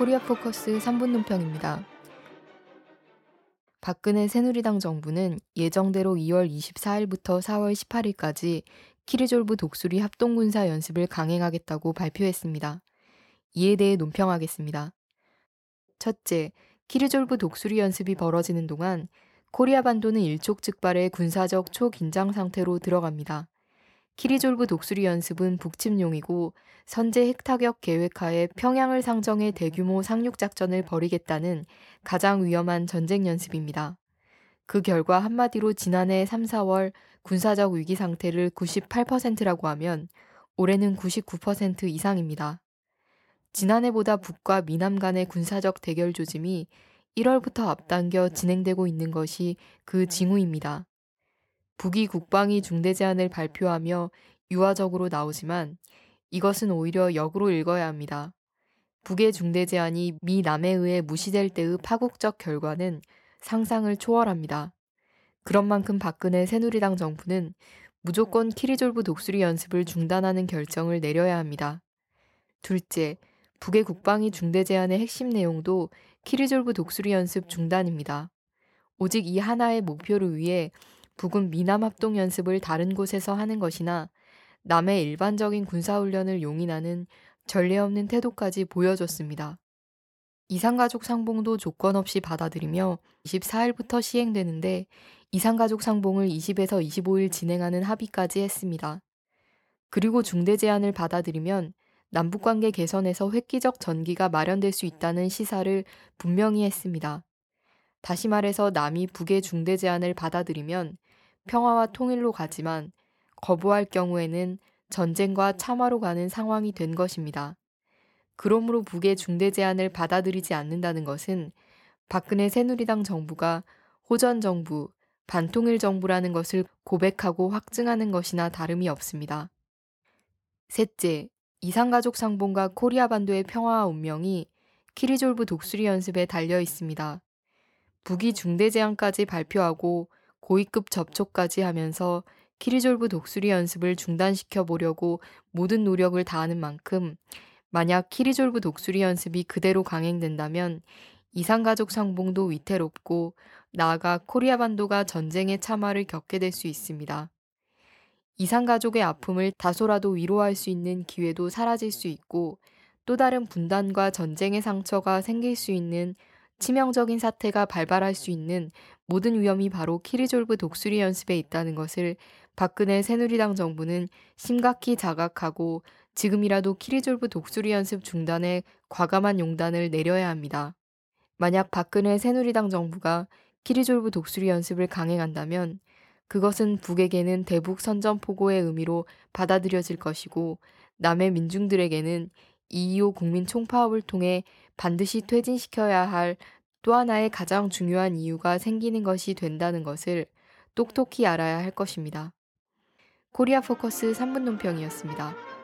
코리아 포커스 3분 논평입니다. 박근혜 새누리당 정부는 예정대로 2월 24일부터 4월 18일까지 키리졸브 독수리 합동군사 연습을 강행하겠다고 발표했습니다. 이에 대해 논평하겠습니다. 첫째, 키리졸브 독수리 연습이 벌어지는 동안 코리아 반도는 일촉즉발의 군사적 초긴장 상태로 들어갑니다. 키리졸브 독수리 연습은 북침용이고 선제 핵타격 계획하에 평양을 상정해 대규모 상륙 작전을 벌이겠다는 가장 위험한 전쟁 연습입니다. 그 결과 한마디로 지난해 3, 4월 군사적 위기 상태를 98%라고 하면 올해는 99% 이상입니다. 지난해보다 북과 미남 간의 군사적 대결 조짐이 1월부터 앞당겨 진행되고 있는 것이 그 징후입니다. 북이 국방위 중대 제안을 발표하며 유화적으로 나오지만 이것은 오히려 역으로 읽어야 합니다. 북의 중대 제안이 미 남에 의해 무시될 때의 파국적 결과는 상상을 초월합니다. 그런 만큼 박근혜 새누리당 정부는 무조건 키리졸브 독수리 연습을 중단하는 결정을 내려야 합니다. 둘째, 북의 국방위 중대 제안의 핵심 내용도 키리졸브 독수리 연습 중단입니다. 오직 이 하나의 목표를 위해 북은 미남 합동 연습을 다른 곳에서 하는 것이나 남의 일반적인 군사훈련을 용인하는 전례 없는 태도까지 보여줬습니다. 이상가족 상봉도 조건 없이 받아들이며 24일부터 시행되는데 이상가족 상봉을 20에서 25일 진행하는 합의까지 했습니다. 그리고 중대 제안을 받아들이면 남북관계 개선에서 획기적 전기가 마련될 수 있다는 시사를 분명히 했습니다. 다시 말해서 남이 북의 중대 제안을 받아들이면 평화와 통일로 가지만 거부할 경우에는 전쟁과 참화로 가는 상황이 된 것입니다. 그러므로 북의 중대 제안을 받아들이지 않는다는 것은 박근혜 새누리당 정부가 호전 정부, 반통일 정부라는 것을 고백하고 확증하는 것이나 다름이 없습니다. 셋째, 이상가족 상봉과 코리아 반도의 평화와 운명이 키리졸브 독수리 연습에 달려 있습니다. 북이 중대 제안까지 발표하고 고위급 접촉까지 하면서 키리졸브 독수리 연습을 중단시켜 보려고 모든 노력을 다하는 만큼 만약 키리졸브 독수리 연습이 그대로 강행된다면 이산가족 상봉도 위태롭고 나아가 코리아 반도가 전쟁의 참화를 겪게 될 수 있습니다. 이산가족의 아픔을 다소라도 위로할 수 있는 기회도 사라질 수 있고 또 다른 분단과 전쟁의 상처가 생길 수 있는 치명적인 사태가 발발할 수 있는 모든 위험이 바로 키리졸브 독수리 연습에 있다는 것을 박근혜 새누리당 정부는 심각히 자각하고 지금이라도 키리졸브 독수리 연습 중단에 과감한 용단을 내려야 합니다. 만약 박근혜 새누리당 정부가 키리졸브 독수리 연습을 강행한다면 그것은 북에게는 대북 선전포고의 의미로 받아들여질 것이고 남의 민중들에게는 2.25 국민 총파업을 통해 반드시 퇴진시켜야 할 또 하나의 가장 중요한 이유가 생기는 것이 된다는 것을 똑똑히 알아야 할 것입니다. 코리아 포커스 3분 논평이었습니다.